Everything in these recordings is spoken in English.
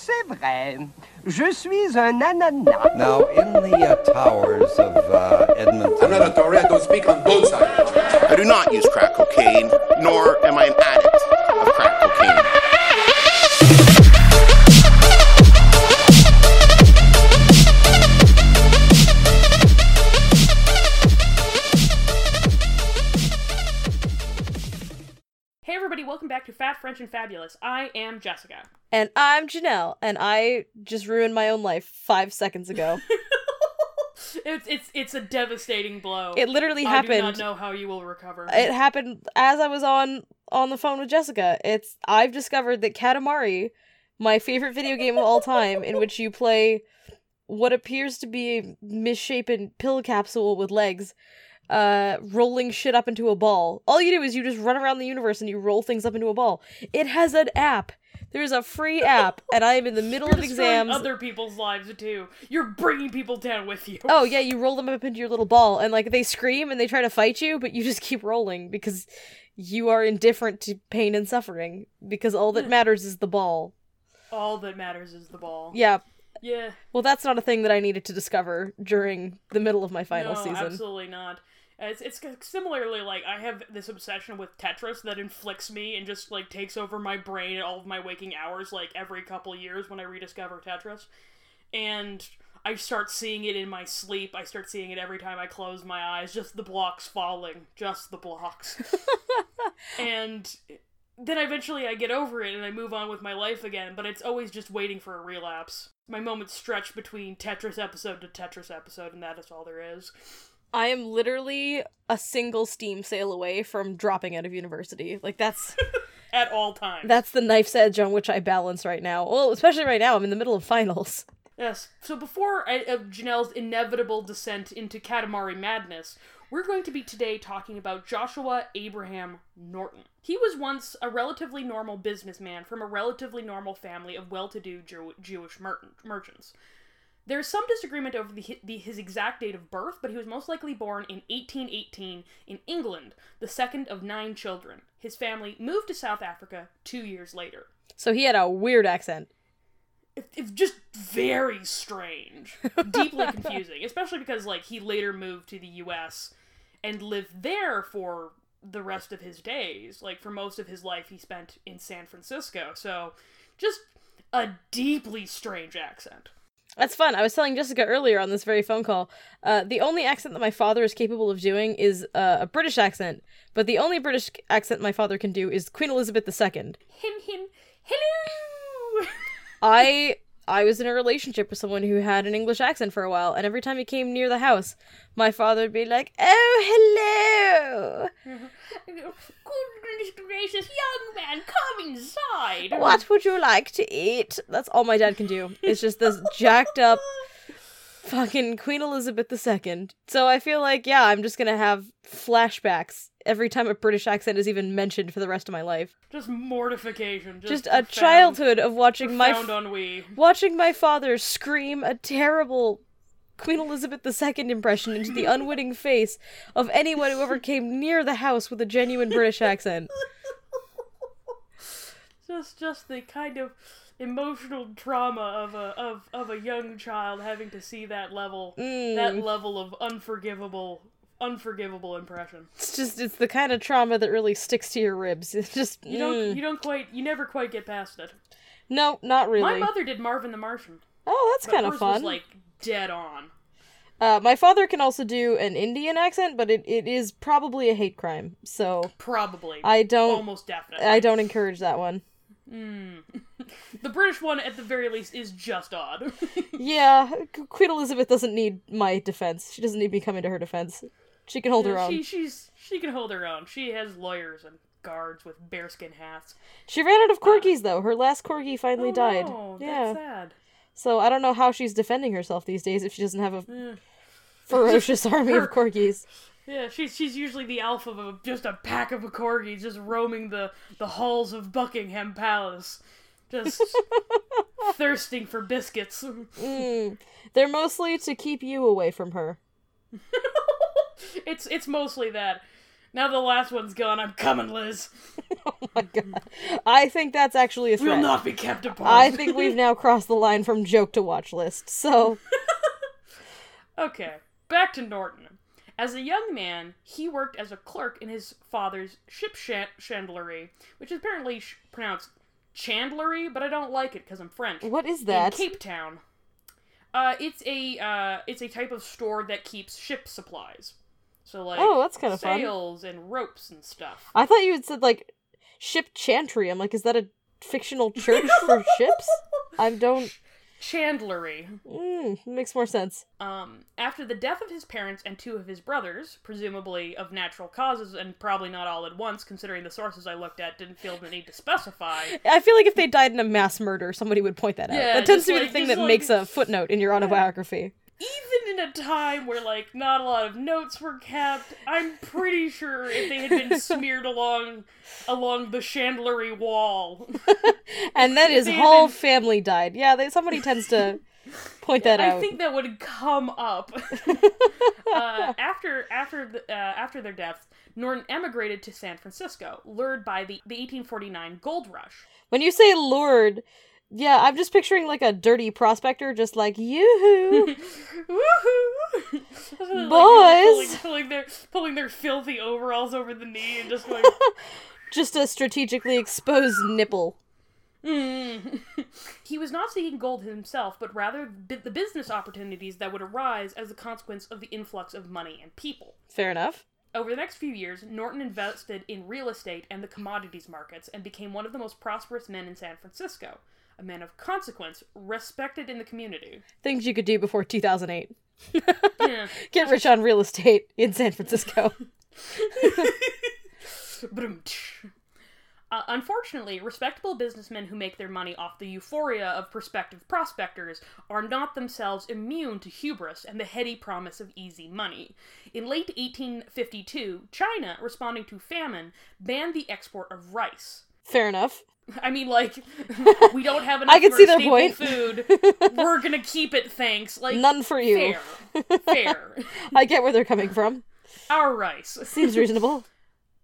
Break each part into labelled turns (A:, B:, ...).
A: c'est vrai. Je suis un ananas.
B: Now, in the uh, towers of uh, Edmonton.
C: I'm not a Tourette. Don't speak on both sides.
D: I do not use crack cocaine, nor am I an addict
E: and Fabulous. I am Jessica.
F: And I'm Janelle, and I just ruined my own life five seconds ago.
E: It's it's it's a devastating blow.
F: It literally happened.
E: I do not know how you will recover.
F: It happened as I was on on the phone with Jessica. It's I've discovered that Katamari, my favorite video game of all time, in which you play what appears to be a misshapen pill capsule with legs, uh, rolling shit up into a ball. All you do is you just run around the universe and you roll things up into a ball. It has an app. There's a free app, and I am in the middle
E: You're
F: of exams.
E: other people's lives too. You're bringing people down with you.
F: Oh yeah, you roll them up into your little ball, and like they scream and they try to fight you, but you just keep rolling because you are indifferent to pain and suffering because all that matters is the ball.
E: All that matters is the ball.
F: Yeah.
E: Yeah.
F: Well, that's not a thing that I needed to discover during the middle of my final
E: no,
F: season.
E: absolutely not. It's, it's similarly like I have this obsession with Tetris that inflicts me and just like takes over my brain at all of my waking hours like every couple years when I rediscover Tetris. And I start seeing it in my sleep. I start seeing it every time I close my eyes, just the blocks falling, just the blocks. and then eventually I get over it and I move on with my life again, but it's always just waiting for a relapse. My moments stretch between Tetris episode to Tetris episode, and that is all there is.
F: I am literally a single Steam sale away from dropping out of university. Like that's
E: At all times.
F: that's the knife's edge on which I balance right now. Well, especially right now, I'm in the middle of finals.
E: Yes. So before I, uh, Janelle's inevitable descent into Katamari madness, we're going to be today talking about Joshua Abraham Norton. He was once a relatively normal businessman from a relatively normal family of well-to-do Jew- Jewish mer- merchants. There's some disagreement over the, the, his exact date of birth, but he was most likely born in 1818 in England, the second of nine children. His family moved to South Africa two years later.
F: So he had a weird accent.
E: it, it's just very strange, deeply confusing, especially because like he later moved to the U.S. and lived there for the rest of his days. Like for most of his life, he spent in San Francisco. So, just a deeply strange accent.
F: That's fun. I was telling Jessica earlier on this very phone call. Uh, the only accent that my father is capable of doing is uh, a British accent, but the only British accent my father can do is Queen Elizabeth II.
E: Him, him, hello.
F: I I was in a relationship with someone who had an English accent for a while, and every time he came near the house, my father would be like, "Oh, hello!
E: Goodness gracious, young man, come inside.
F: What would you like to eat?" That's all my dad can do. It's just this jacked up fucking Queen Elizabeth II. So I feel like, yeah, I'm just gonna have flashbacks every time a British accent is even mentioned for the rest of my life.
E: Just mortification. Just,
F: Just a
E: profound-
F: childhood of watching my watching my father scream a terrible Queen Elizabeth II impression into the unwitting face of anyone who ever came near the house with a genuine British accent.
E: just just the kind of emotional trauma of a of, of a young child having to see that level that level of unforgivable unforgivable impression.
F: It's just it's the kind of trauma that really sticks to your ribs. It's just
E: You don't
F: mm.
E: you don't quite you never quite get past it.
F: no, not really.
E: My mother did Marvin the Martian.
F: oh, that's kind of fun.
E: Was like dead on.
F: uh, my father can also do an Indian accent, but it, it is probably a hate crime. So
E: Probably.
F: I don't
E: almost definitely.
F: I don't encourage that one.
E: the British one at the very least is just odd.
F: Yeah, Queen Elizabeth doesn't need my defense. She doesn't need me coming to her defense. She can hold her own.
E: she she's she can hold her own. She has lawyers and guards with bearskin hats.
F: She ran out of corgis though. Her last corgi finally
E: Oh,
F: died.
E: no,
F: yeah.
E: that's sad.
F: So I don't know how she's defending herself these days if she doesn't have a ferocious army of corgis.
E: Yeah, she's she's usually the alpha of a, just a pack of corgis just roaming the the halls of Buckingham Palace, just thirsting for biscuits.
F: Mm. They're mostly to keep you away from her.
E: it's it's mostly that. Now the last one's gone. I'm coming, Liz.
F: oh my god. I think that's actually a threat.
E: Will not be kept apart.
F: I think we've now crossed the line from joke to watch list. So,
E: Okay, back to Norton. As a young man, he worked as a clerk in his father's ship chan- chandlery, which is apparently sh- pronounced chandlery, but I don't like it because I'm French.
F: what is that?
E: In Cape Town. Uh, it's a uh, it's a type of store that keeps ship supplies. So like
F: Oh, that's kinda fun.
E: sails and ropes and stuff.
F: I thought you had said like ship chantry. I'm like, is that a fictional church for ships? I don't.
E: Chandlery.
F: Mm, makes more sense.
E: Um, after the death of his parents and two of his brothers, presumably of natural causes and probably not all at once, considering the sources I looked at didn't feel the need to specify.
F: I feel like if they died in a mass murder, somebody would point that out.
E: Yeah,
F: that tends to be
E: like-
F: the thing that
E: like-
F: makes a footnote in your autobiography.
E: Even in a time where like not a lot of notes were kept, I'm pretty sure if they had been smeared along along the chandlery wall,
F: And then his whole
E: even-
F: family died. Yeah, they, somebody tends to point that
E: I
F: out.
E: I think that would come up. uh, after after the, uh, after their deaths, Norton emigrated to San Francisco, lured by the, the 1849 gold rush.
F: When you say lured, yeah, I'm just picturing like a dirty prospector, just like yoo-hoo.
E: Woohoo! Like,
F: Boys!
E: pulling, pulling their pulling their filthy overalls over the knee and just like
F: just a strategically exposed nipple.
E: Mm. he was not seeking gold himself, but rather the business opportunities that would arise as a consequence of the influx of money and people.
F: Fair enough.
E: Over the next few years, Norton invested in real estate and the commodities markets and became one of the most prosperous men in San Francisco. A man of consequence, respected in the community.
F: Things you could do before 2008.
E: Yeah.
F: Get rich on real estate in San Francisco.
E: Uh, unfortunately, respectable businessmen who make their money off the euphoria of prospective prospectors are not themselves immune to hubris and the heady promise of easy money. In late 1852, China, responding to famine, banned the export of rice.
F: Fair enough.
E: I mean, like, we don't have enough
F: I can see their point.
E: food. We're gonna keep it, thanks. Like,
F: None for you.
E: fair, fair.
F: I get where they're coming from.
E: Our rice.
F: Seems reasonable.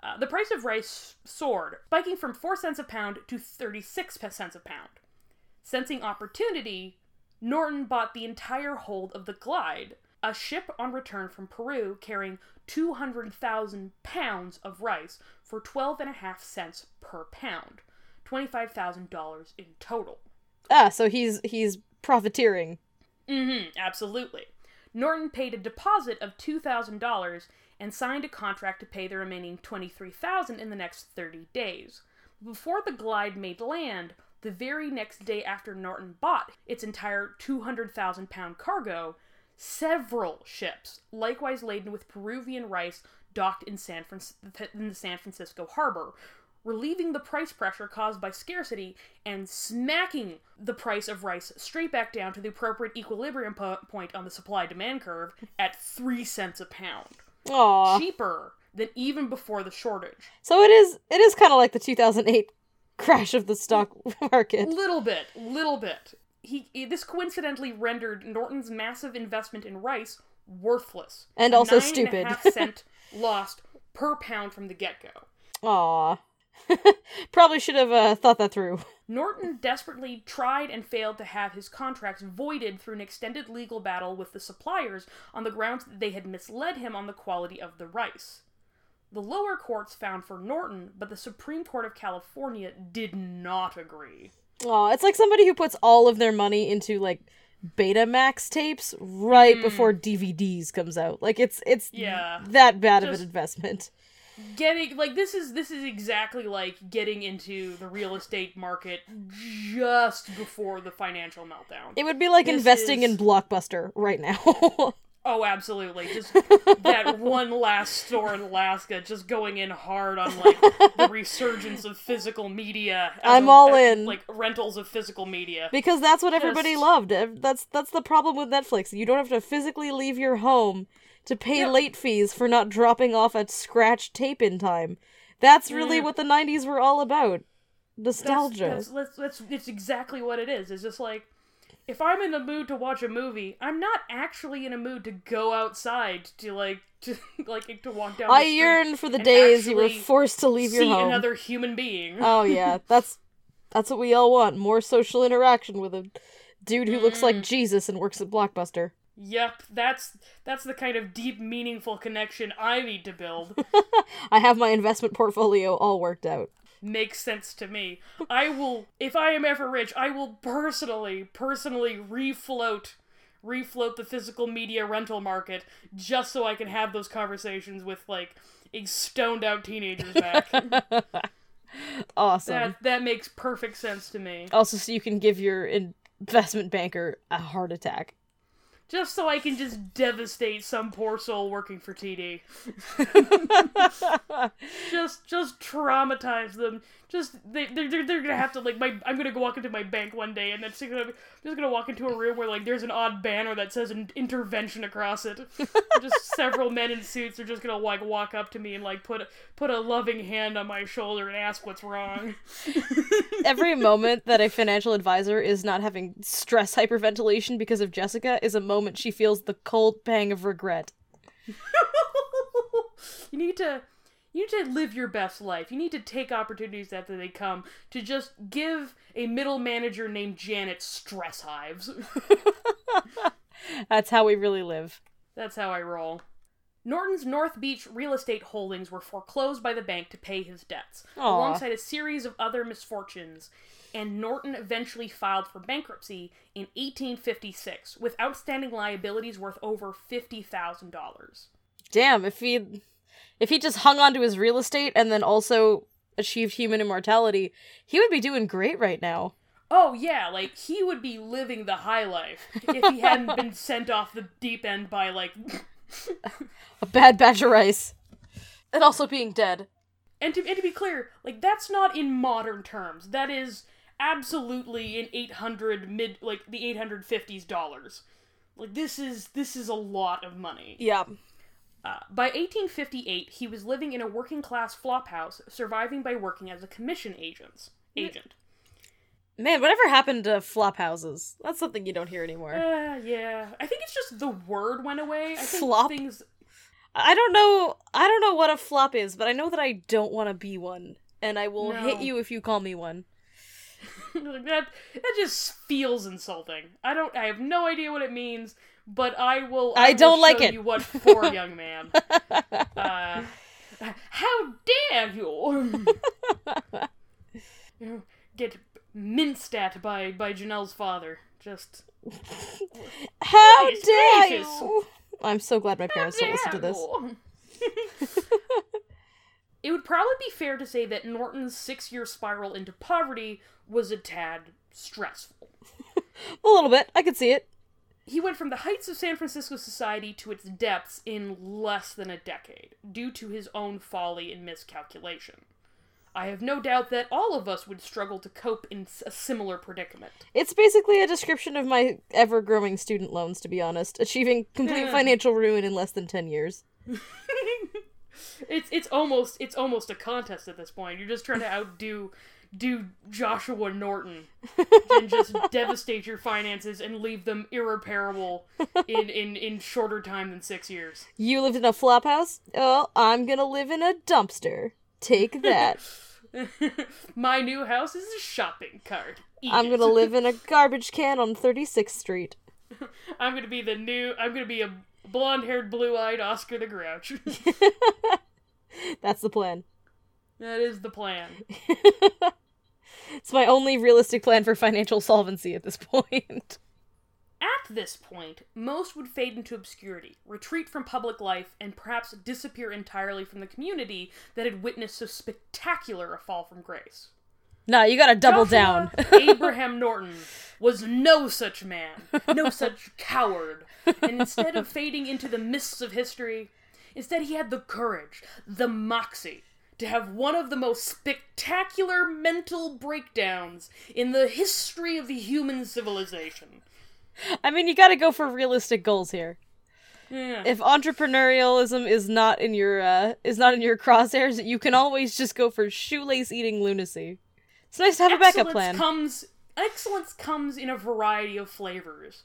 E: Uh, the price of rice soared, spiking from 4 cents a pound to 36 cents a pound. Sensing opportunity, Norton bought the entire hold of the Glide, a ship on return from Peru carrying 200,000 pounds of rice for 12 and a half cents per pound, $25,000 in total.
F: Ah, so he's he's profiteering.
E: Mm-hmm, absolutely. Norton paid a deposit of $2,000 and signed a contract to pay the remaining $23,000 in the next 30 days. Before the Glide made land, the very next day after Norton bought its entire 200,000 pound cargo, several ships, likewise laden with Peruvian rice, docked in, San Fran- in the San Francisco harbor, relieving the price pressure caused by scarcity and smacking the price of rice straight back down to the appropriate equilibrium po- point on the supply demand curve at 3 cents a pound.
F: Aw.
E: Cheaper than even before the shortage.
F: So it is it is kind of like the 2008 crash of the stock market.
E: Little bit, little bit. He, he- this coincidentally rendered Norton's massive investment in rice worthless
F: And also
E: Nine and a
F: stupid.
E: half cent lost per pound from the get-go.
F: Aw. Probably should have uh, thought that through.
E: Norton desperately tried and failed to have his contracts voided through an extended legal battle with the suppliers on the grounds that they had misled him on the quality of the rice. The lower courts found for Norton, but the Supreme Court of California did not agree.
F: Aw, it's like somebody who puts all of their money into like Betamax tapes right before DVDs comes out. Like it's it's
E: Yeah.
F: that bad of an investment.
E: Getting like this is this is exactly like getting into the real estate market just before the financial meltdown.
F: It would be like
E: This
F: investing
E: is-
F: in Blockbuster right now.
E: Oh, absolutely. Just that one last store in Alaska just going in hard on like the resurgence of physical media.
F: I'm
E: a-
F: all
E: as,
F: in.
E: Like rentals of physical media.
F: because that's what everybody
E: Just-
F: loved. That's that's the problem with Netflix. You don't have to physically leave your home to pay
E: Yeah.
F: late fees for not dropping off a scratch tape in time. That's really
E: Yeah.
F: what the 90s were all about. Nostalgia.
E: that's, that's, that's, it's exactly what it is. It's just like, if I'm in the mood to watch a movie, I'm not actually in a mood to go outside to like to like to walk down.
F: I yearn for the days you were forced to leave your
E: see
F: home.
E: another human being.
F: Oh yeah, that's that's what we all want. More social interaction with a dude who looks
E: Mm.
F: like Jesus and works at Blockbuster.
E: Yep, that's that's the kind of deep, meaningful connection I need to build.
F: I have my investment portfolio all worked out.
E: Makes sense to me. I will, if I am ever rich, I will personally, personally refloat, refloat the physical media rental market just so I can have those conversations with like a stoned out teenagers back.
F: Awesome.
E: that that makes perfect sense to me.
F: Also, so you can give your investment banker a heart attack.
E: Just so I can just devastate some poor soul working for TD. just just traumatize them. Just they they're, they're, they're gonna have to like my I'm gonna go walk into my bank one day and that's gonna be, I'm just gonna walk into a room where like there's an odd banner that says an intervention across it. just several men in suits are just gonna like walk up to me and like put put a loving hand on my shoulder and ask what's wrong.
F: Every moment that a financial advisor is not having stress hyperventilation because of Jessica is a moment she feels the cold pang of regret.
E: you need to you need to live your best life. You need to take opportunities after they come to just give a middle manager named Janet stress hives.
F: That's how we really live.
E: That's how I roll. Norton's North Beach real estate holdings were foreclosed by the bank to pay his debts,
F: Aw.
E: alongside a series of other misfortunes, and Norton eventually filed for bankruptcy in 1856 with outstanding liabilities worth over $50,000.
F: Damn, if he if he just hung on to his real estate and then also achieved human immortality, he would be doing great right now.
E: Oh yeah, like he would be living the high life if he hadn't been sent off the deep end by like
F: A bad batch of rice. And also being dead.
E: and to and to be clear, like that's not in modern terms. That is absolutely in 800 mid like the 850s dollars. Like this is this is a lot of money.
F: Yeah.
E: Uh, by 1858, he was living in a working class flophouse, surviving by working as a commission agent. Agent.
F: Man, whatever happened to flop houses? That's something you don't hear anymore.
E: Uh, yeah. I think it's just the word went away. I think
F: Flop?
E: things
F: I don't know I don't know what a flop is, but I know that I don't want to be one. And I will hit you if you call me one.
E: that that just feels insulting. I don't I have no idea what it means, but I will
F: I
E: will
F: don't like it.
E: you what for young man. uh, how dare you get minced at by by Janelle's father. Just
F: How dare
E: gracious.
F: you? I'm so glad my parents don't listen to this.
E: it would probably be fair to say that Norton's six-year spiral into poverty was a tad stressful.
F: A little bit. I could see it.
E: He went from the heights of San Francisco society to its depths in less than a decade, due to his own folly and miscalculation. I have no doubt that all of us would struggle to cope in a similar predicament.
F: It's basically a description of my ever growing student loans, to be honest. Achieving complete financial ruin in less than 10 years.
E: It's it's almost it's almost a contest at this point. You're just trying to outdo do Joshua Norton and just devastate your finances and leave them irreparable in, in, in shorter time than six years.
F: You lived in a flop house? Oh, I'm gonna live in a dumpster. Take that.
E: My new house is a shopping cart. Eat
F: I'm gonna live in a garbage can on 36th Street.
E: I'm gonna be the new. I'm gonna be a blonde-haired, blue-eyed Oscar the Grouch.
F: That's the plan.
E: that is the plan.
F: It's my only realistic plan for financial solvency at this point.
E: At this point, most would fade into obscurity, retreat from public life, and perhaps disappear entirely from the community that had witnessed so spectacular a fall from grace.
F: nah, you gotta double down.
E: Abraham Norton was no such man, no such coward, and instead of fading into the mists of history, instead he had the courage, the moxie, to have one of the most spectacular mental breakdowns in the history of the human civilization.
F: I mean, you gotta go for realistic goals here.
E: Yeah.
F: If entrepreneurialism is not in your uh, is not in your crosshairs, you can always just go for shoelace eating lunacy. It's nice to have a backup
E: excellence
F: plan.
E: Comes excellence comes in a variety of flavors,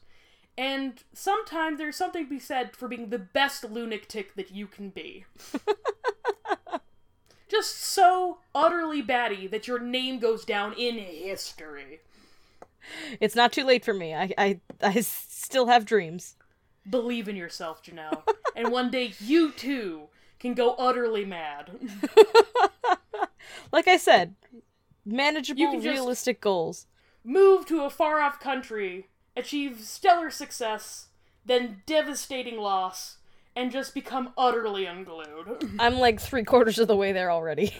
E: And sometimes there's something to be said for being the best lunatic that you can be. Just so utterly batty that your name goes down in history.
F: It's not too late for me. I I, I still have dreams.
E: Believe in yourself, Janelle. and one day you too can go utterly mad.
F: Like I said, manageable, realistic goals.
E: Move to a far off country, achieve stellar success, then devastating loss, and just become utterly unglued.
F: I'm like three quarters of the way there already.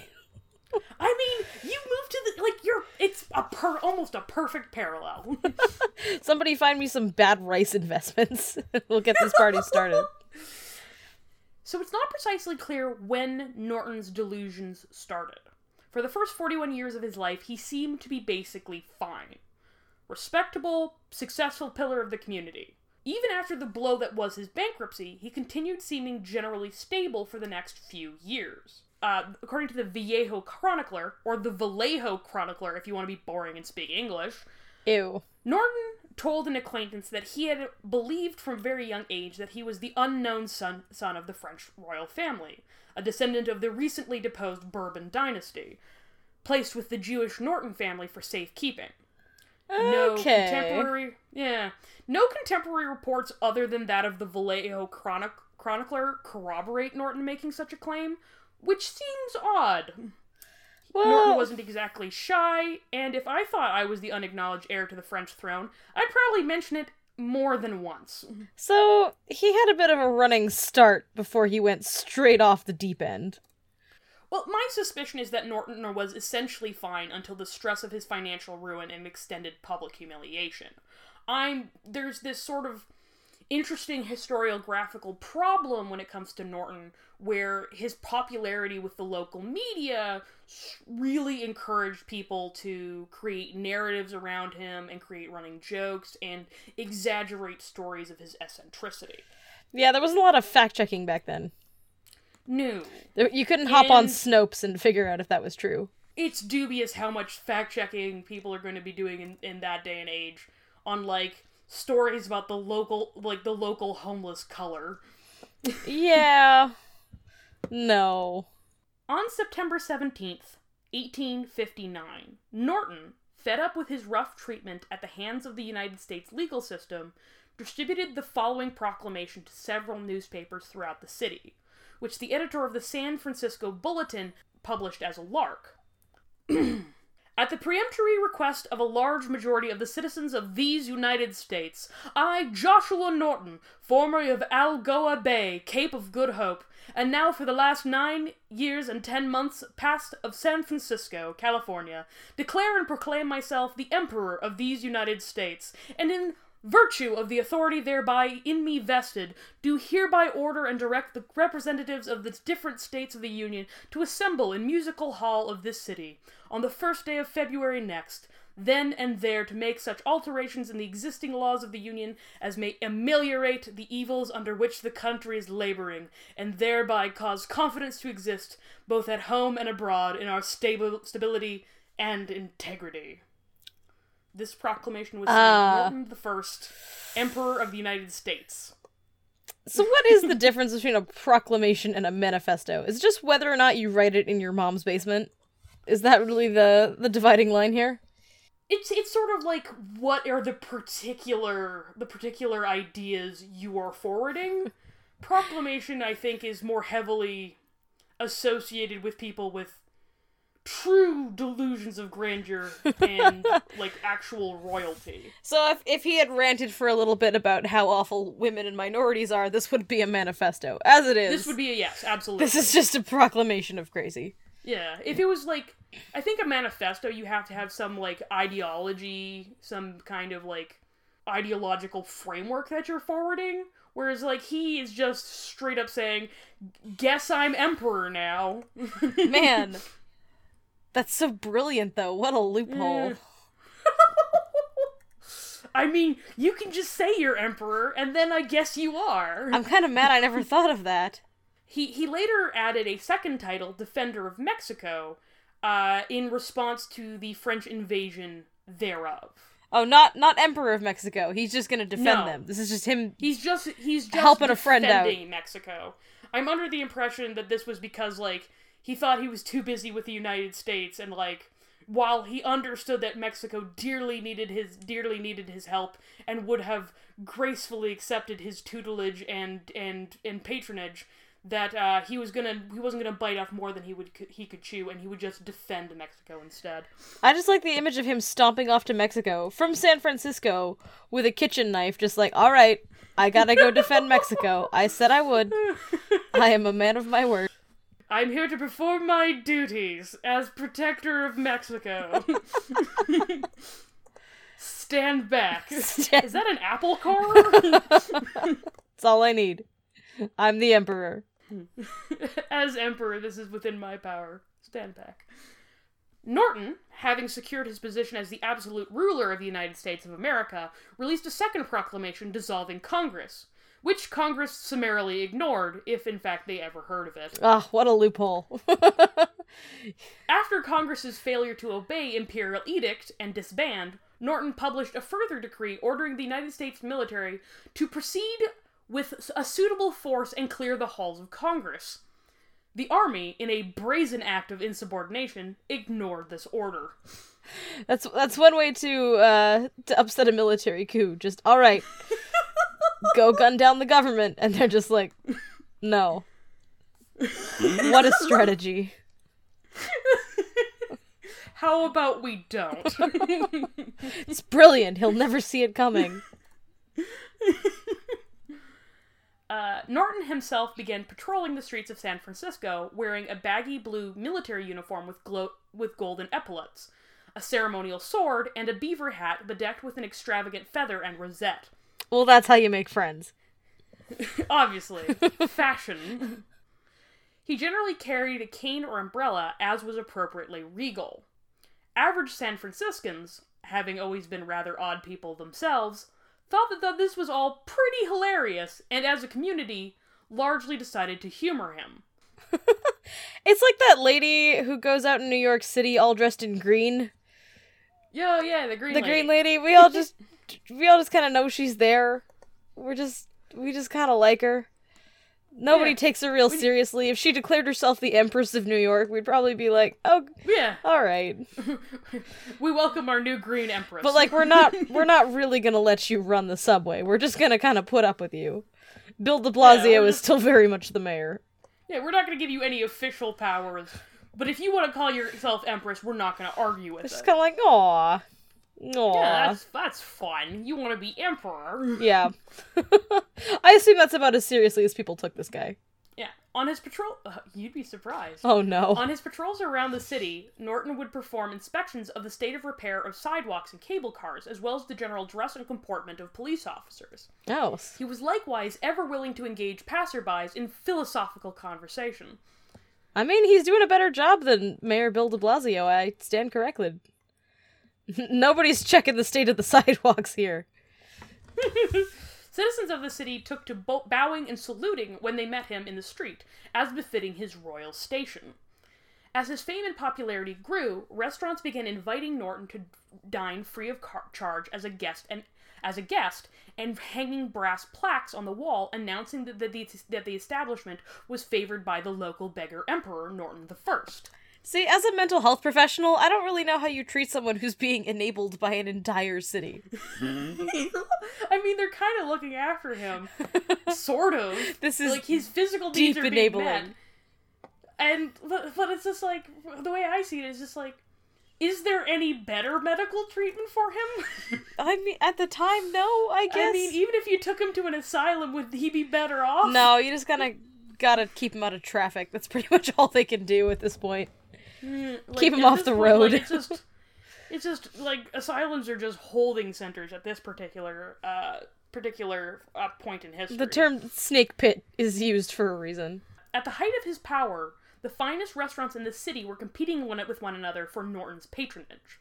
E: I mean, you moved to the like you're it's a per almost a perfect parallel.
F: Somebody find me some bad rice investments. we'll get this party started.
E: so it's not precisely clear when Norton's delusions started. For the first 41 years of his life, he seemed to be basically fine. Respectable, successful pillar of the community. Even after the blow that was his bankruptcy, he continued seeming generally stable for the next few years. Uh, according to the Vallejo Chronicler, or the Vallejo Chronicler if you want to be boring and speak English,
F: Ew.
E: Norton told an acquaintance that he had believed from very young age that he was the unknown son, son of the French royal family, a descendant of the recently deposed Bourbon dynasty, placed with the Jewish Norton family for safekeeping. No
F: Okay.
E: contemporary, yeah, no contemporary reports other than that of the Vallejo Chronic- Chronicler corroborate Norton making such a claim, which seems odd.
F: Well, Norton
E: wasn't exactly shy, and if I thought I was the unacknowledged heir to the French throne, I'd probably mention it more than once.
F: so he had a bit of a running start before he went straight off the deep end.
E: Well, my suspicion is that Norton was essentially fine until the stress of his financial ruin and extended public humiliation. I'm there's this sort of interesting historiographical problem when it comes to Norton where his popularity with the local media really encouraged people to create narratives around him and create running jokes and exaggerate stories of his eccentricity.
F: Yeah, there wasn't a lot of fact checking back then.
E: No.
F: You couldn't hop on Snopes and figure out if that was true.
E: it's dubious how much fact checking people are going to be doing in, in that day and age on like stories about the local like the local homeless color.
F: Yeah. No.
E: On September 17th, 1859, Norton, fed up with his rough treatment at the hands of the United States legal system, distributed the following proclamation to several newspapers throughout the city, which the editor of the San Francisco Bulletin published as a lark. At the peremptory request of a large majority of the citizens of these United States, I, Joshua Norton, formerly of Algoa Bay, Cape of Good Hope, and now for the last nine years and ten months past of San Francisco, California, declare and proclaim myself the Emperor of these United States, and in virtue of the authority thereby in me vested, do hereby order and direct the representatives of the different states of the Union to assemble in musical hall of this city on the first day of February next, then and there to make such alterations in the existing laws of the Union as may ameliorate the evils under which the country is laboring, and thereby cause confidence to exist both at home and abroad in our stable stability and integrity. This proclamation was signed Norton uh. the First, Emperor of the United States.
F: So what is the difference between a proclamation and a manifesto? Is it just whether or not you write it in your mom's basement? Is that really the the dividing line here?
E: It's it's sort of like what are the particular the particular ideas you are forwarding. Proclamation, I think, is more heavily associated with people with true delusions of grandeur and like actual royalty.
F: So if if he had ranted for a little bit about how awful women and minorities are, this would be a manifesto. As it is,
E: This would be a yes, absolutely.
F: this is just a proclamation of crazy.
E: Yeah, if it was like, I think a manifesto, you have to have some like ideology, some kind of like ideological framework that you're forwarding. Whereas like he is just straight up saying, "Guess I'm emperor now."
F: Man, that's so brilliant though. What a loophole.
E: Mm. I mean, you can just say you're emperor, and then I guess you are.
F: I'm kind of mad I never thought of that.
E: He he later added a second title, Defender of Mexico, uh, in response to the French invasion thereof.
F: Oh, not not Emperor of Mexico. He's just gonna defend
E: No.
F: them. This is just him.
E: He's just he's just
F: Helping a friend out.
E: Mexico. I'm under the impression that this was because like he thought he was too busy with the United States and like while he understood that Mexico dearly needed his dearly needed his help and would have gracefully accepted his tutelage and and and patronage that uh, he was gonna he wasn't gonna bite off more than he would he could chew and he would just defend Mexico instead.
F: I just like the image of him stomping off to Mexico from San Francisco with a kitchen knife, just like, all right, I gotta go defend Mexico. I said I would. I am a man of my word.
E: I'm here to perform my duties as protector of Mexico. Stand back.
F: Stand-
E: Is that an apple car?
F: That's all I need. I'm the emperor.
E: as emperor, this is within my power. Stand back. Norton, having secured his position as the absolute ruler of the United States of America, released a second proclamation dissolving Congress, which Congress summarily ignored, if in fact they ever heard of it.
F: Ah, what a loophole.
E: After Congress's failure to obey imperial edict and disband, Norton published a further decree ordering the United States military to proceed with a suitable force and clear the halls of Congress. The army, in a brazen act of insubordination, ignored this order.
F: that's that's one way to uh to upset a military coup. Just all right. go gun down the government and they're just like no. what a strategy.
E: How about we don't?
F: It's brilliant. He'll never see it coming.
E: Uh, Norton himself began patrolling the streets of San Francisco wearing a baggy blue military uniform with, glo- with golden epaulets, a ceremonial sword, and a beaver hat bedecked with an extravagant feather and rosette.
F: Well, that's how you make friends.
E: Obviously, fashion. He generally carried a cane or umbrella, as was appropriately regal. Average San Franciscans, having always been rather odd people themselves, thought that th- this was all pretty hilarious, and as a community, largely decided to humor him.
F: It's like that lady who goes out in New York City all dressed in green.
E: Yo, oh, yeah, the green
F: The
E: lady.
F: green lady. We all just we all just kind of know she's there. We're just we just kind of like her. Nobody
E: Yeah.
F: takes her real seriously. If she declared herself the Empress of New York, we'd probably be like, "Oh,
E: Yeah,
F: all right."
E: we welcome our new green empress.
F: But like we're not we're not really going to let you run the subway. We're just going to kind of put up with you. Bill de Blasio
E: we're
F: is
E: just-
F: still very much the mayor.
E: yeah, we're not going to give you any official powers. But if you want to call yourself empress, we're not going to argue with
F: It's
E: it.
F: just kind of like, "Aw." Aw.
E: Yeah, that's that's fun. You want to be emperor?
F: Yeah. I assume that's about as seriously as people took this guy.
E: Yeah. On his patrol, uh, you'd be surprised.
F: Oh no.
E: On his patrols around the city, Norton would perform inspections of the state of repair of sidewalks and cable cars, as well as the general dress and comportment of police officers.
F: Oh.
E: He was likewise ever willing to engage passerbys in philosophical conversation.
F: I mean, he's doing a better job than Mayor Bill de Blasio. I stand corrected. Nobody's checking the state of the sidewalks here.
E: Citizens of the city took to bo- bowing and saluting when they met him in the street, as befitting his royal station. As his fame and popularity grew, restaurants began inviting Norton to dine free of car- charge as a guest and as a guest and hanging brass plaques on the wall announcing that the, that the establishment was favored by the local beggar emperor Norton I.
F: See, as a mental health professional, I don't really know how you treat someone who's being enabled by an entire city.
E: I mean, they're kind of looking after him, sort of.
F: This is
E: like his physical
F: deep
E: needs are being met. And but, but it's just like the way I see it is just like, is there any better medical treatment for him?
F: I mean, at the time, no, I guess.
E: I mean, even if you took him to an asylum, would he be better off?
F: no, you just kind of gotta keep him out of traffic. That's pretty much all they can do at this point.
E: Like,
F: keep him off the
E: point, like,
F: road.
E: it's just, it's just like asylums are just holding centers at this particular uh particular uh, point in history.
F: The term snake pit is used for a reason.
E: At the height of his power, the finest restaurants in the city were competing one with one another for Norton's patronage.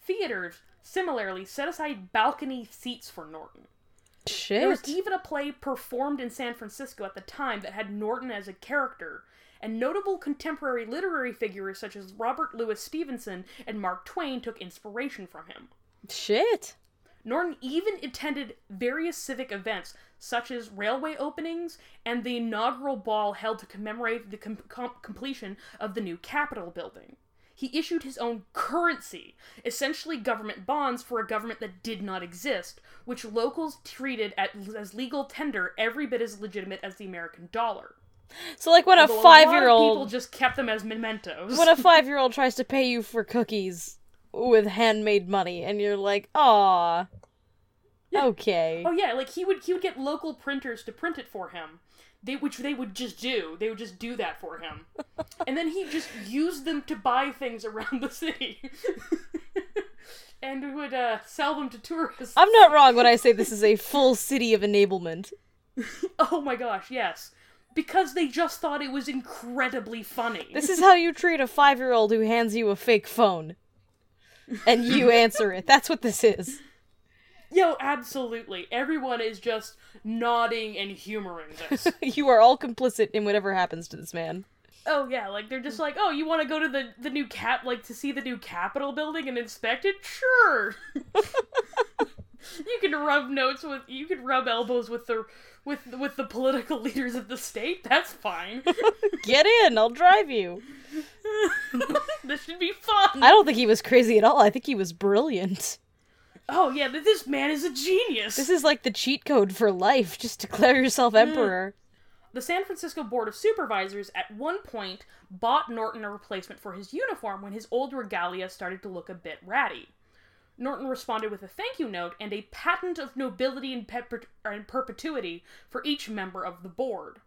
E: Theaters, similarly, set aside balcony seats for Norton. There was even a play performed in San Francisco at the time that had Norton as a character, and notable contemporary literary figures such as Robert Louis Stevenson and Mark Twain took inspiration from him.
F: Shit.
E: Norton even attended various civic events, such as railway openings and the inaugural ball held to commemorate the com- com- completion of the new Capitol building. He issued his own currency, essentially government bonds for a government that did not exist, which locals treated at, as legal tender every bit as legitimate as the American dollar.
F: So like when a
E: Although
F: five year old people
E: just kept them as mementos.
F: when a five year old tries to pay you for cookies with handmade money and you're like, aw. Okay.
E: Oh yeah, like he would he would get local printers to print it for him. They which they would just do. They would just do that for him. and then he just used them to buy things around the city. and would uh, sell them to tourists.
F: I'm not wrong when I say this is a full city of enablement.
E: Oh my gosh, yes. Because they just thought it was incredibly funny.
F: This is how you treat a five year old who hands you a fake phone. And you answer it. That's what this is.
E: Yo, absolutely. Everyone is just nodding and humoring this.
F: You are all complicit in whatever happens to this man.
E: Oh yeah, like they're just like, oh, you want to go to the the new cap, like to see the new Capitol building and inspect it? Sure. you can rub notes with, you can rub elbows with the with with the political leaders of the state. That's fine.
F: Get in, I'll drive you.
E: this should be fun.
F: I don't think he was crazy at all. I think he was brilliant.
E: Oh yeah, th- this man is a genius.
F: This is like the cheat code for life. Just declare yourself emperor.
E: The San Francisco Board of Supervisors at one point bought Norton a replacement for his uniform when his old regalia started to look a bit ratty. Norton responded with a thank you note and a patent of nobility and, pep- and perpetuity for each member of the board.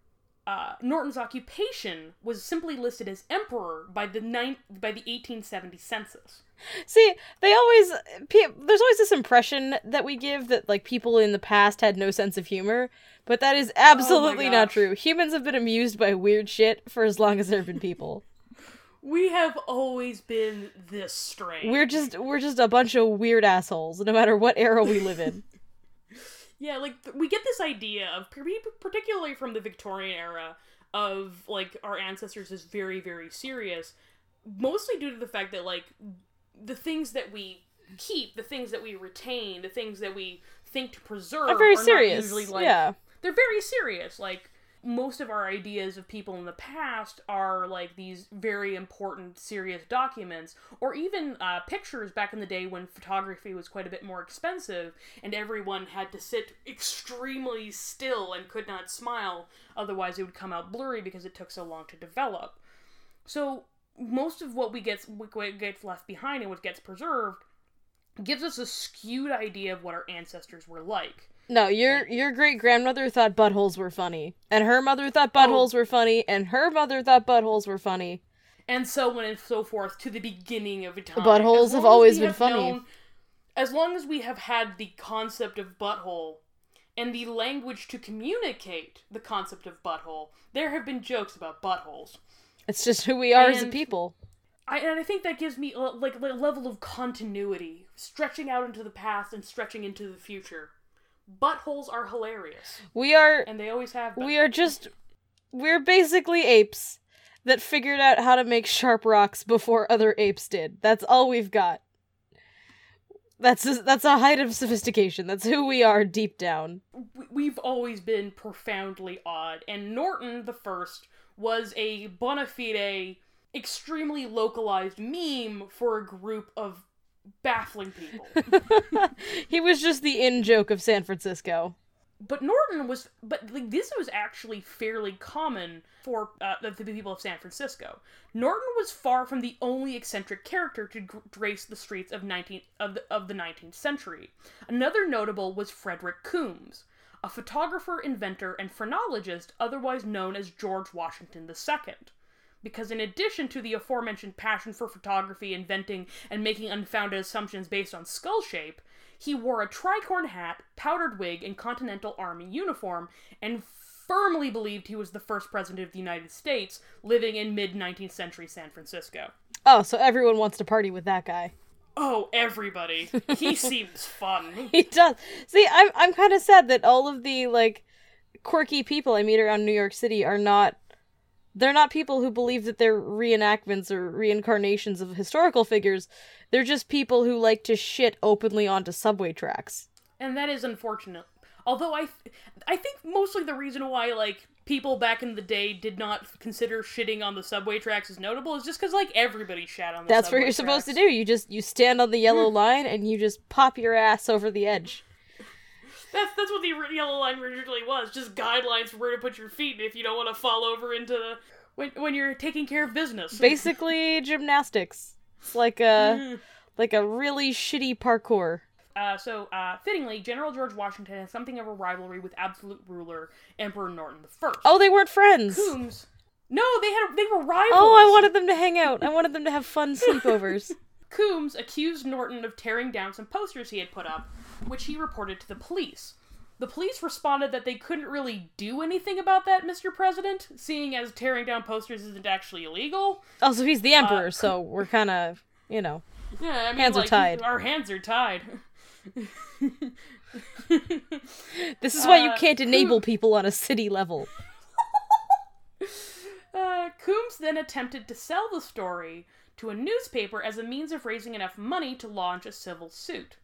E: Uh, Norton's occupation was simply listed as emperor by the by the 1870 census.
F: See, they always pe- there's always this impression that we give that like people in the past had no sense of humor, but that is absolutely not true. Humans have been amused by weird shit for as long as there have been people.
E: We have always been this strange.
F: We're just we're just a bunch of weird assholes, no matter what era we live in.
E: Yeah, like th- we get this idea of particularly from the Victorian era of like our ancestors is very very serious, mostly due to the fact that like the things that we keep, the things that we retain, the things that we think to preserve
F: Are very
E: not
F: serious.
E: usually, like,
F: yeah.
E: they're very serious. Like most of our ideas of people in the past are like these very important, serious documents, or even uh, pictures back in the day when photography was quite a bit more expensive and everyone had to sit extremely still and could not smile, otherwise it would come out blurry because it took so long to develop. So most of what we get what gets left behind and what gets preserved gives us a skewed idea of what our ancestors were like.
F: No, your your great grandmother thought buttholes were funny, and her mother
E: Oh.
F: thought buttholes were funny, and her mother thought buttholes were funny.
E: and so on and so forth to the beginning of time.
F: buttholes have always been
E: have
F: funny.
E: known- as long as we have had the concept of butthole and the language to communicate the concept of butthole, there have been jokes about buttholes.
F: It's just who we are as a people.
E: I, and I think that gives me a, like a level of continuity, stretching out into the past and stretching into the future. Buttholes are hilarious,
F: We are
E: and they always have been.
F: we are just we're basically apes that figured out how to make sharp rocks before other apes did. That's all we've got. That's a, that's a height of sophistication. That's who we are deep down.
E: we- we've always been profoundly odd, and Norton the First was a bona fide, extremely localized meme for a group of baffling people.
F: he was just the in joke of San Francisco.
E: but Norton was, but like this was actually fairly common for uh, the, people of San Francisco. Norton was far from the only eccentric character to gr- grace the streets of 19 of the, of the 19th century. Another notable was Frederick Coombs, a photographer, inventor, and phrenologist otherwise known as George Washington II. Because in addition to the aforementioned passion for photography, inventing, and making unfounded assumptions based on skull shape, he wore a tricorn hat, powdered wig, and Continental Army uniform, and firmly believed he was the first president of the United States living in mid 19th century San Francisco.
F: Oh, so everyone wants to party with that guy.
E: Oh, everybody. He seems fun.
F: He does. See, I'm I'm kind of sad that all of the like quirky people I meet around New York City are not they're not people who believe that they're reenactments or reincarnations of historical figures. They're just people who like to shit openly onto subway tracks.
E: and that is unfortunate. Although I, th- I think mostly the reason why like people back in the day did not consider shitting on the subway tracks as notable is just because like everybody shat on the.
F: That's what you're supposed to do. You just you stand on the yellow mm. line and you just pop your ass over the edge.
E: That's that's what the yellow line originally was, just guidelines for where to put your feet if you don't want to fall over into the when when you're taking care of business.
F: Basically gymnastics. It's like a like a really shitty parkour.
E: Uh, so, uh, fittingly, General George Washington has something of a rivalry with absolute ruler Emperor Norton the First.
F: Oh, they weren't friends.
E: Coombs. No, they had they were rivals.
F: Oh, I wanted them to hang out. I wanted them to have fun sleepovers.
E: Coombs accused Norton of tearing down some posters he had put up, which he reported to the police. The police responded that they couldn't really do anything about that, Mr. President, seeing as tearing down posters isn't actually illegal.
F: Also, he's the emperor, so we're kind of, you know.
E: Yeah, I mean,
F: Hands are tied.
E: Our hands are tied.
F: This is why you
E: Uh,
F: can't enable people on a city level.
E: Uh, Coombs then attempted to sell the story to a newspaper as a means of raising enough money to launch a civil suit.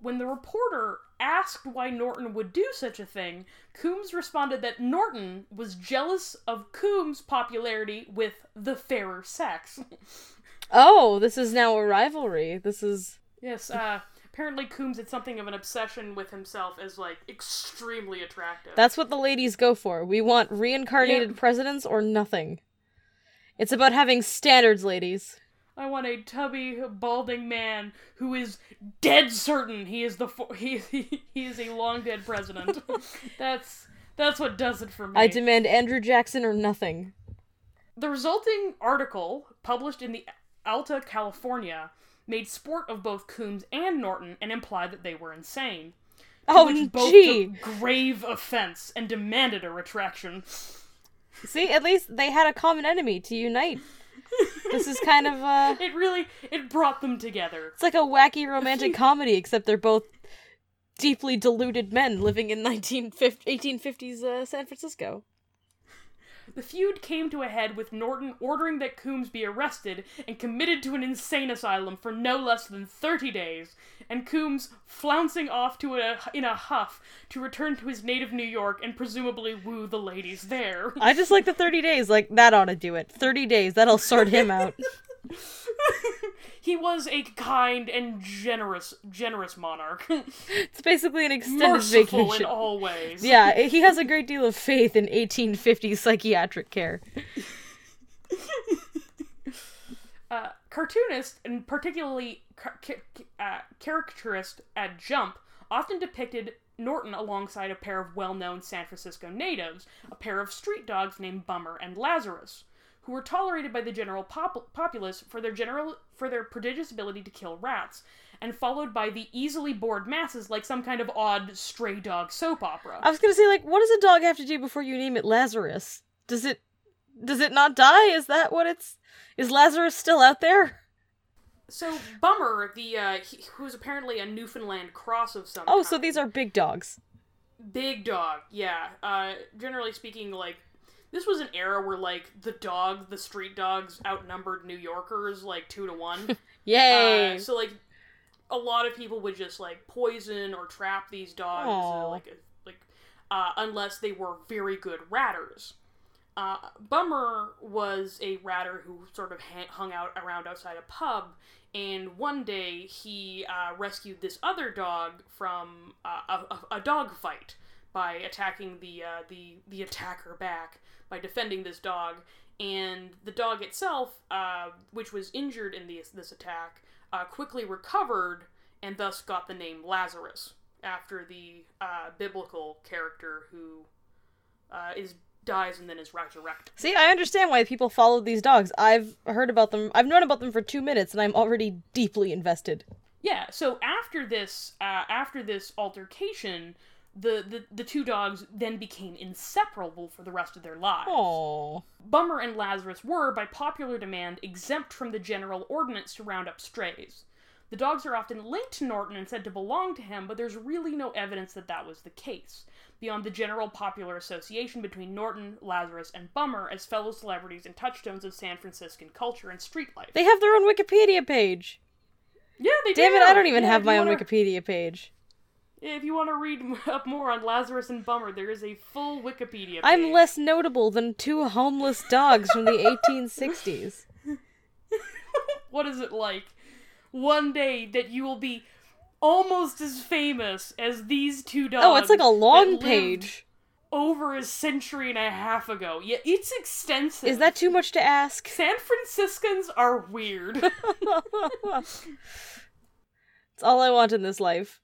E: When the reporter asked why Norton would do such a thing, Coombs responded that Norton was jealous of Coombs' popularity with the fairer sex.
F: Oh, this is now a rivalry. This is
E: yes, uh, apparently Coombs had something of an obsession with himself as, like, extremely attractive.
F: that's what the ladies go for. We want reincarnated
E: Yeah.
F: presidents or nothing. It's about having standards, ladies.
E: I want a tubby, balding man who is dead certain he is the fo- he he, he is a long dead president. that's that's what does it for me.
F: I demand Andrew Jackson or nothing.
E: the resulting article, published in the Alta California, made sport of both Coombs and Norton and implied that they were insane.
F: Oh,
E: which both
F: gee.
E: took grave offense and demanded a retraction.
F: See, at least they had a common enemy to unite. This is kind of uh
E: It really it brought them together.
F: it's like a wacky romantic comedy except they're both deeply deluded men living in 1950, 1850s uh, San Francisco.
E: The feud came to a head with Norton ordering that Coombs be arrested and committed to an insane asylum for no less than 30 days, and Coombs flouncing off to a, in a huff to return to his native New York and presumably woo the ladies there.
F: I just like the 30 days, like that ought to do it. 30 days, that'll sort him out.
E: he was a kind and generous, generous monarch.
F: It's basically an extended
E: Merciful in
F: vacation.
E: all ways.
F: Yeah, he has a great deal of faith in 1850s psychiatric care.
E: uh, cartoonist and particularly car- uh, caricaturist Ed Jump often depicted Norton alongside a pair of well-known San Francisco natives, a pair of street dogs named Bummer and Lazarus, who were tolerated by the general pop- populace for their general for their prodigious ability to kill rats, and followed by the easily bored masses like some kind of odd stray dog soap opera.
F: I was gonna say, like, what does a dog have to do before you name it Lazarus? Does it does it not die? Is that what it's is Lazarus still out there?
E: so Bummer, the uh, he, who's apparently a Newfoundland cross of some
F: Oh, so these are big dogs.
E: Big dog, yeah. Uh, generally speaking, like this was an era where like the dog, the street dogs outnumbered New Yorkers like two to one.
F: Yay!
E: uh, so like a lot of people would just like poison or trap these dogs, uh, like like uh, unless they were very good ratters. Uh, Bummer was a ratter who sort of ha- hung out around outside a pub, and one day he uh, rescued this other dog from uh, a, a, a dog fight by attacking the uh, the the attacker back by defending this dog, and the dog itself, uh, which was injured in this this attack, uh, quickly recovered and thus got the name Lazarus after the uh, biblical character who uh, is dies and then is resurrected.
F: See, I understand why people follow these dogs. I've heard about them. I've known about them for two minutes, and I'm already deeply invested.
E: Yeah. So after this, uh, after this altercation, the, the the two dogs then became inseparable for the rest of their lives.
F: Oh,
E: Bummer and Lazarus were, by popular demand, exempt from the general ordinance to round up strays. The dogs are often linked to Norton and said to belong to him, but there's really no evidence that that was the case, beyond the general popular association between Norton, Lazarus, and Bummer as fellow celebrities and touchstones of San Franciscan culture and street life.
F: They have their own Wikipedia page.
E: yeah, they
F: Damn
E: do.
F: it, I don't even
E: Yeah,
F: have my own
E: wanna-
F: Wikipedia page.
E: If you want to read up more on Lazarus and Bummer, there is a full Wikipedia page.
F: I'm less notable than two homeless dogs from the 1860s.
E: what is it like one day that you will be almost as famous as these two dogs?
F: Oh, it's like a long page.
E: over a century and a half ago. Yeah, it's extensive.
F: Is that too much to ask?
E: San Franciscans are weird.
F: It's all I want in this life.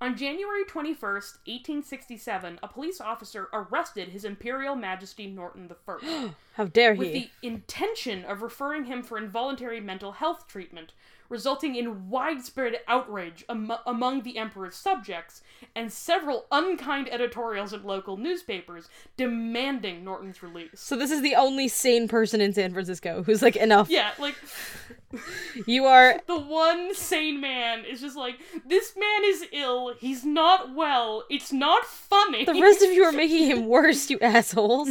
E: On January 21st, 1867, a police officer arrested His Imperial Majesty Norton I.
F: How dare
E: with the intention of referring him for involuntary mental health treatment, resulting in widespread outrage am- among the emperor's subjects and several unkind editorials in local newspapers demanding Norton's release.
F: So this is the only sane person in San Francisco who's like enough.
E: Yeah, like
F: You are
E: the one sane man is just like this man is ill. He's not well. It's not funny.
F: the rest of you are making him worse, you assholes.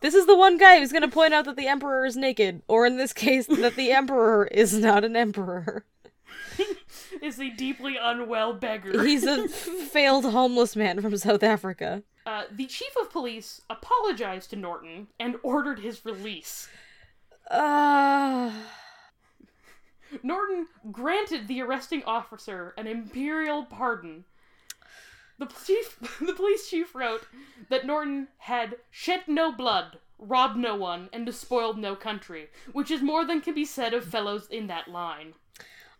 F: This is the one guy who's gonna point out that the emperor is naked, or in this case, that the emperor is not an emperor.
E: is a deeply unwell beggar.
F: He's a failed homeless man from South Africa.
E: Uh, the chief of police apologized to Norton and ordered his release.
F: Uh,
E: Norton granted the arresting officer an imperial pardon. The chief, the police chief wrote that Norton had shed no blood, robbed no one, and despoiled no country, which is more than can be said of fellows in that line.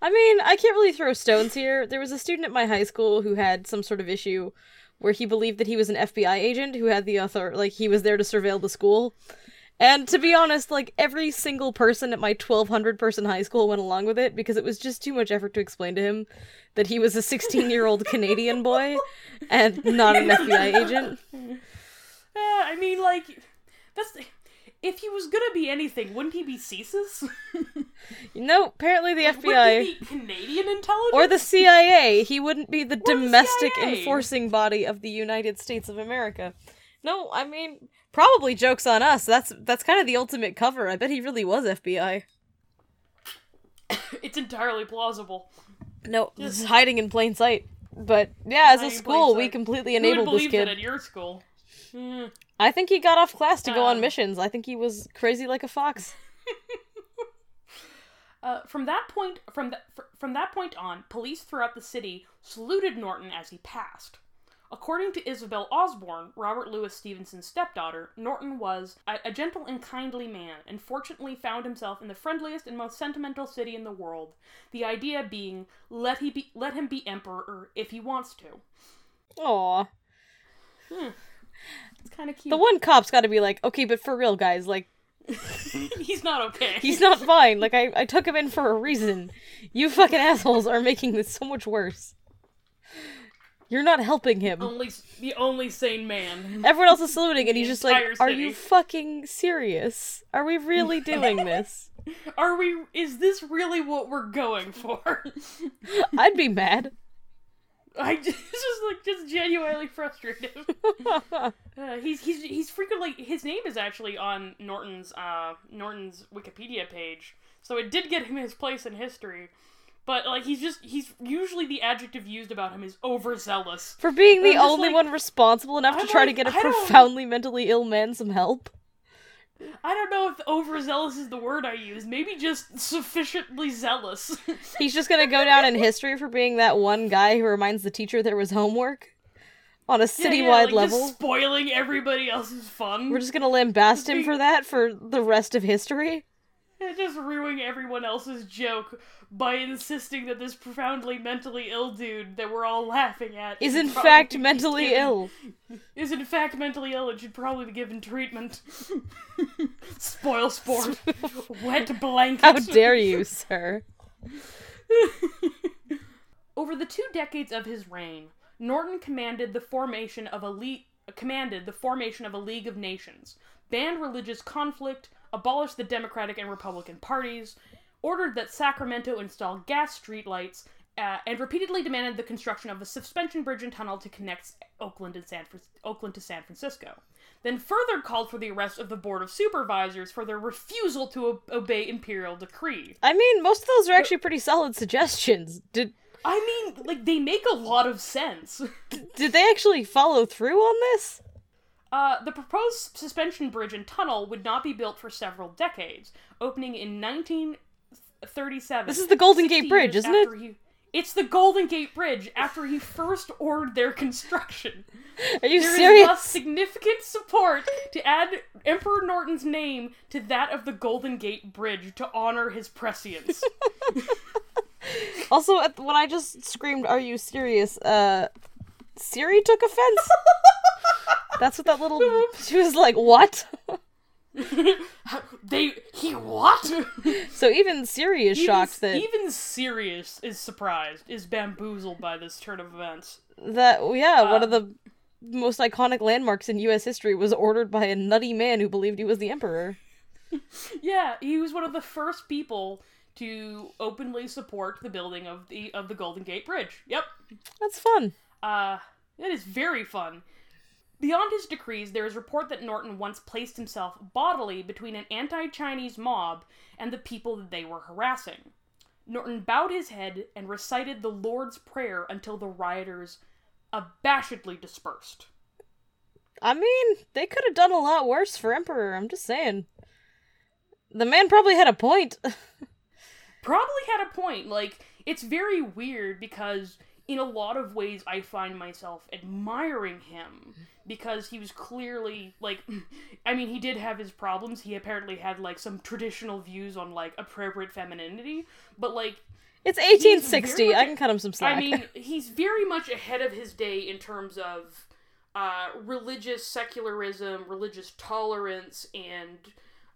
F: I mean, I can't really throw stones here. There was a student at my high school who had some sort of issue where he believed that he was an FBI agent who had the author like he was there to surveil the school. And to be honest, like every single person at my 1200 person high school went along with it because it was just too much effort to explain to him that he was a 16 year old Canadian boy and not an FBI agent.
E: Uh, I mean, like, that's if he was gonna be anything, wouldn't he be CSIS?
F: No, apparently the
E: Wouldn't
F: FBI
E: he be Canadian intelligence?
F: or the CIA. He wouldn't be the
E: the
F: domestic
E: CIA.
F: enforcing body of the United States of America. No, I mean probably jokes on us. That's that's kind of the ultimate cover. I bet he really was FBI.
E: it's entirely plausible.
F: No, this is hiding in plain sight. But yeah, as a
E: Hiding in plain
F: school, we completely enabled this kid.
E: at your school? Hmm.
F: I think he got off class to go on
E: Um,
F: missions. I think he was crazy like a fox.
E: Uh, from that point, from from that point on, police throughout the city saluted Norton as he passed. According to Isobel Osbourne, Robert Louis Stevenson's stepdaughter, Norton was a, a gentle and kindly man, and fortunately found himself in the friendliest and most sentimental city in the world. The idea being, let he be, let him be emperor if he wants to.
F: Aw. Hmm.
E: It's kind of cute.
F: The one cop's got to be like, okay, but for real, guys, like,
E: He's not okay.
F: he's not fine. Like, I, I took him in for a reason. You fucking assholes are making this so much worse. You're not helping him.
E: only the only sane man.
F: Everyone else is saluting, and he's just like, "Are
E: city."
F: you fucking serious? Are we really doing this?"
E: Are we? Is this really what we're going for?
F: I'd be mad.
E: I just, it's just like just genuinely frustrated. Uh, he's he's he's frequently his name is actually on Norton's uh Norton's Wikipedia page, so it did get him his place in history. But like he's just he's usually the adjective used about him is overzealous.
F: For being the only
E: like-
F: one responsible enough to
E: I'm
F: try to get a
E: I don't-
F: profoundly mentally ill man some help.
E: I don't know if overzealous is the word I use. Maybe just sufficiently zealous.
F: He's just gonna go down in history for being that one guy who reminds the teacher there was homework on a citywide
E: yeah, like,
F: level.
E: spoiling everybody else's fun.
F: We're just gonna lambast him for that for the rest of history.
E: Just ruining everyone else's joke by insisting that this profoundly mentally ill dude that we're all laughing at
F: Is in fact mentally
E: given-
F: ill.
E: Is in fact mentally ill and should probably be given treatment. Spoil sport. Wet blanket.
F: How dare you, sir?
E: Over the two decades of his reign, Norton commanded the formation of a le- commanded the formation of a League of Nations, banned religious conflict, abolished the Democratic and Republican parties, ordered that Sacramento install gas streetlights, uh, and repeatedly demanded the construction of a suspension bridge and tunnel to connect Oakland and San Fran- Oakland to San Francisco. Then further called for the arrest of the Board of Supervisors for their refusal to o- obey imperial decree.
F: I mean, most of those are actually pretty solid suggestions. Did
E: I mean, like they make a lot of sense.
F: did they actually follow through on this?
E: Uh, the proposed suspension bridge and tunnel would not be built for several decades, opening in 1937.
F: This is the Golden Gate Bridge, isn't it?
E: He, it's the Golden Gate Bridge after he first ordered their construction.
F: Are you
E: There is
F: serious?
E: thus significant support to add Emperor Norton's name to that of the Golden Gate Bridge to honor his prescience.
F: Also, at, when I just screamed, "Are you serious?" Uh, Siri took offense. That's what that little. She was like, "What?"
E: they he what?
F: So even Siri is shocked that
E: even Sirius is surprised, is bamboozled by this turn of events.
F: that yeah, one
E: Uh,
F: of the most iconic landmarks in U.S. history was ordered by a nutty man who believed he was the emperor.
E: Yeah, he was one of the first people to openly support the building of the of the Golden Gate Bridge. Yep.
F: That's fun.
E: Uh it is very fun. Beyond his decrees, there is report that Norton once placed himself bodily between an anti-Chinese mob and the people that they were harassing. Norton bowed his head and recited the Lord's Prayer until the rioters abashedly dispersed.
F: I mean, they could have done a lot worse for emperor. I'm just saying. The man probably had a point.
E: probably had a point. Like, it's very weird because in a lot of ways I find myself admiring him because he was clearly like I mean he did have his problems. He apparently had like some traditional views on like appropriate femininity, but like
F: It's 1860.
E: much-
F: I can cut him some slack.
E: I mean, he's very much ahead of his day in terms of uh, religious secularism, religious tolerance, and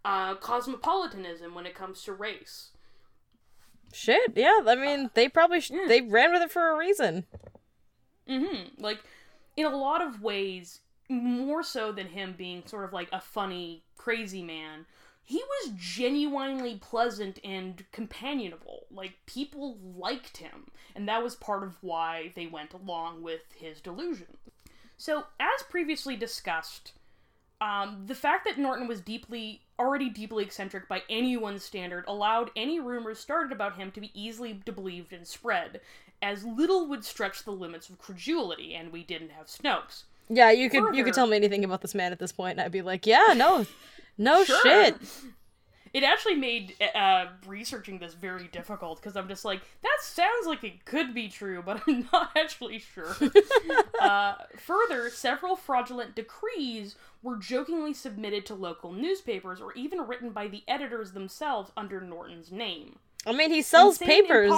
E: uh, cosmopolitanism when it comes to race.
F: Shit, yeah. I mean, they probably sh-
E: yeah.
F: they ran with it for a reason.
E: Mm-hmm. Like, in a lot of ways, more so than him being sort of like a funny, crazy man, he was genuinely pleasant and companionable. Like, people liked him, and that was part of why they went along with his delusion. So, as previously discussed, um, the fact that Norton was deeply, already deeply eccentric by anyone's standard allowed any rumors started about him to be easily believed and spread, as little would stretch the limits of credulity, and we didn't have Snopes.
F: Yeah, you could you could tell me anything about this man at this point, and I'd be like, yeah, no, no
E: Sure.
F: shit.
E: It actually made uh, researching this very difficult because I'm just like, that sounds like it could be true, but I'm not actually sure. uh, further, several fraudulent decrees were jokingly submitted to local newspapers or even written by the editors themselves under Norton's name.
F: I mean, he sells
E: Insane,
F: papers.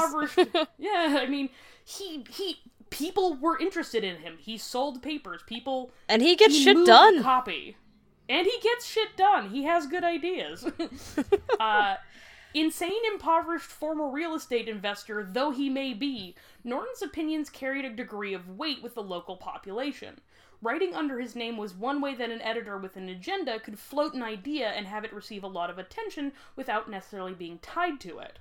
E: yeah, I mean, he he people were interested in him. He sold papers. People
F: and he gets
E: he
F: shit done.
E: Copy, and he gets shit done. He has good ideas. uh, insane, impoverished former real estate investor though he may be, Norton's opinions carried a degree of weight with the local population. Writing under his name was one way that an editor with an agenda could float an idea and have it receive a lot of attention without necessarily being tied to it.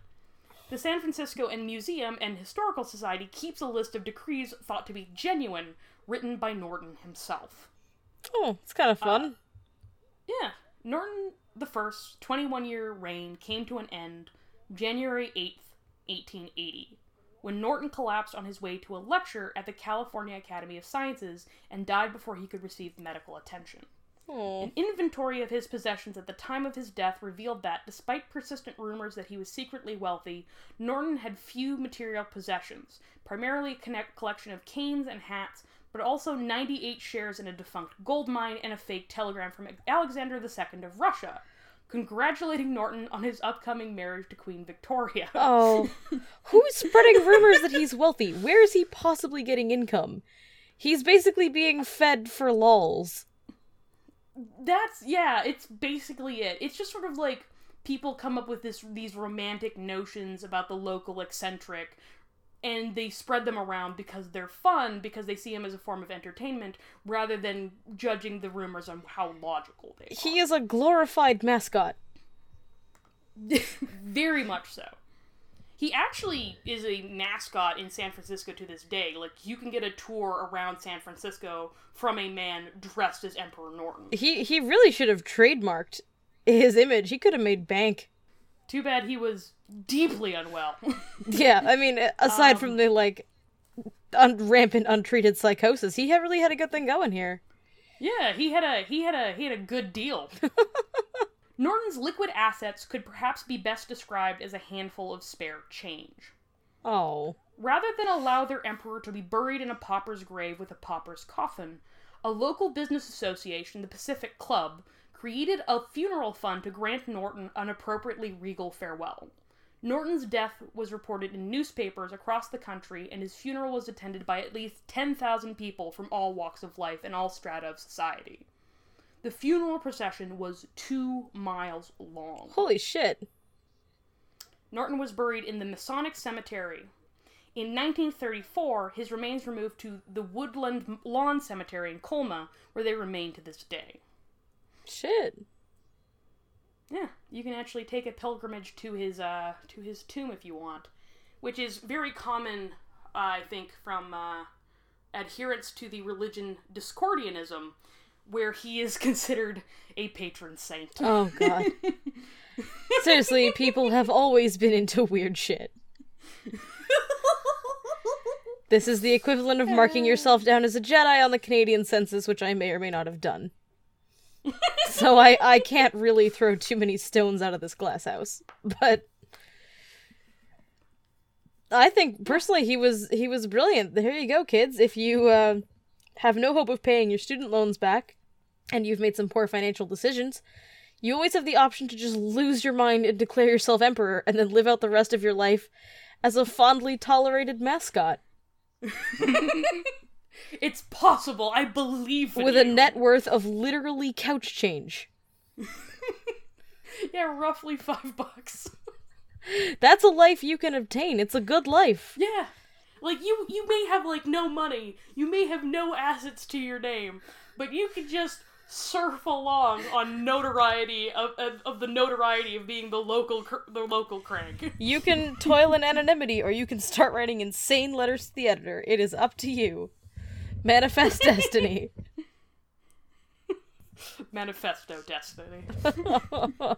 E: The San Francisco and Museum and Historical Society keeps a list of decrees thought to be genuine, written by Norton himself.
F: oh, it's kind of uh, fun.
E: Yeah, Norton the First's 21 year reign came to an end January 8th, 1880, when Norton collapsed on his way to a lecture at the California Academy of Sciences and died before he could receive medical attention. An inventory of his possessions at the time of his death revealed that, despite persistent rumors that he was secretly wealthy, Norton had few material possessions, primarily a collection of canes and hats, but also 98 shares in a defunct gold mine and a fake telegram from Alexander II of Russia, congratulating Norton on his upcoming marriage to Queen Victoria.
F: Oh, who's spreading rumors that he's wealthy? Where is he possibly getting income? He's basically being fed for lulls.
E: That's yeah, it's basically it. It's just sort of like people come up with this these romantic notions about the local eccentric and they spread them around because they're fun because they see him as a form of entertainment rather than judging the rumors on how logical they are.
F: He is a glorified mascot.
E: Very much so. He actually is a mascot in San Francisco to this day. Like you can get a tour around San Francisco from a man dressed as Emperor Norton.
F: He he really should have trademarked his image. He could have made bank.
E: Too bad he was deeply unwell.
F: Yeah, I mean, aside from um, the like un- rampant untreated psychosis, he had really had a good thing going here.
E: yeah, he had a he had a he had a good deal. Norton's liquid assets could perhaps be best described as a handful of spare change.
F: Oh,
E: Rather than allow their emperor to be buried in a pauper's grave with a pauper's coffin, a local business association, the Pacific Club, created a funeral fund to grant Norton an appropriately regal farewell. Norton's death was reported in newspapers across the country, and his funeral was attended by at least 10,000 people from all walks of life and all strata of society. The funeral procession was two miles long.
F: holy shit!
E: Norton was buried in the Masonic Cemetery. In 1934, his remains were moved to the Woodland Lawn Cemetery in Colma, where they remain to this day.
F: Shit.
E: Yeah, you can actually take a pilgrimage to his uh, to his tomb if you want, which is very common, uh, I think, from uh, adherents to the religion Discordianism, where he is considered a patron saint.
F: Oh god. Seriously, people have always been into weird shit. This is the equivalent of marking yourself down as a Jedi on the Canadian census, which I may or may not have done. so I, I can't really throw too many stones out of this glass house. But I think personally he was he was brilliant. There you go, kids. If you uh, have no hope of paying your student loans back and you've made some poor financial decisions, you always have the option to just lose your mind and declare yourself emperor and then live out the rest of your life as a fondly tolerated mascot
E: It's possible. I believe
F: with a net worth of literally couch change.
E: Yeah, roughly five bucks.
F: That's a life you can obtain. It's a good life.
E: Yeah. Like you you may have like no money, you may have no assets to your name, but you can just surf along on notoriety of, of, of the notoriety of being the local cr- the local crank.
F: You can toil in anonymity or you can start writing insane letters to the editor. It is up to you. Manifest destiny.
E: Manifesto destiny.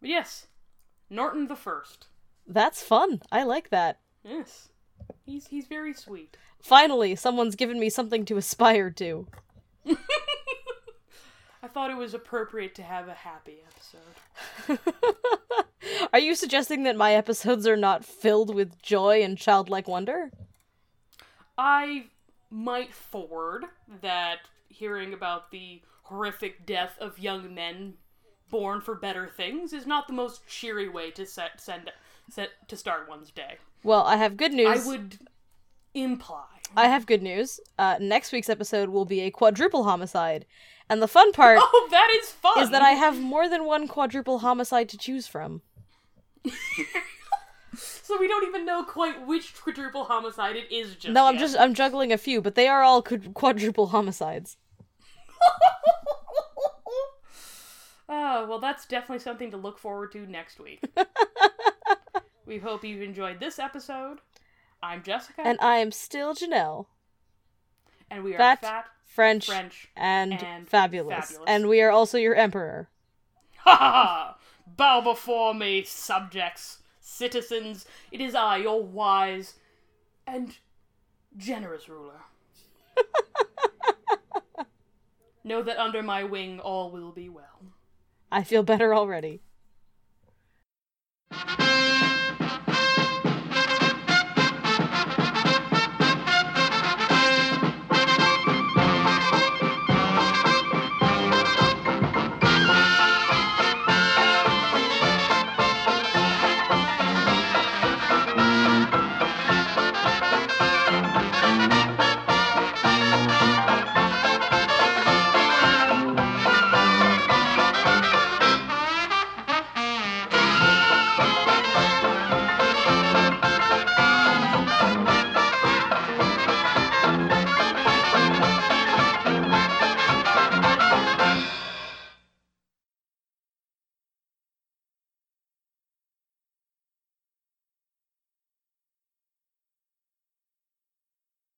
E: yes, Norton the First.
F: That's fun. I like that.
E: Yes, he's he's very sweet.
F: Finally, someone's given me something to aspire to.
E: I thought it was appropriate to have a happy episode.
F: Are you suggesting that my episodes are not filled with joy and childlike wonder?
E: I might forward that hearing about the horrific death of young men born for better things is not the most cheery way to set send set to start one's day.
F: Well, I have good news.
E: I would imply.
F: I have good news. Uh, next week's episode will be a quadruple homicide. And the fun part
E: Oh, that is fun.
F: is that I have more than one quadruple homicide to choose from.
E: so we don't even know quite which quadruple homicide it is just.
F: No, I'm
E: yet.
F: just I'm juggling a few, but they are all quad- quadruple homicides.
E: Oh, well, that's definitely something to look forward to next week. We hope you've enjoyed this episode. I'm Jessica,
F: And I am still Janelle,
E: and we are
F: fat,
E: fat,
F: French,
E: French,
F: and,
E: and
F: fabulous.
E: fabulous.
F: And we are also your emperor.
E: Ha ha ha! Bow before me, subjects, citizens. It is I, your wise and generous ruler. know that under my wing all will be well.
F: I feel better already.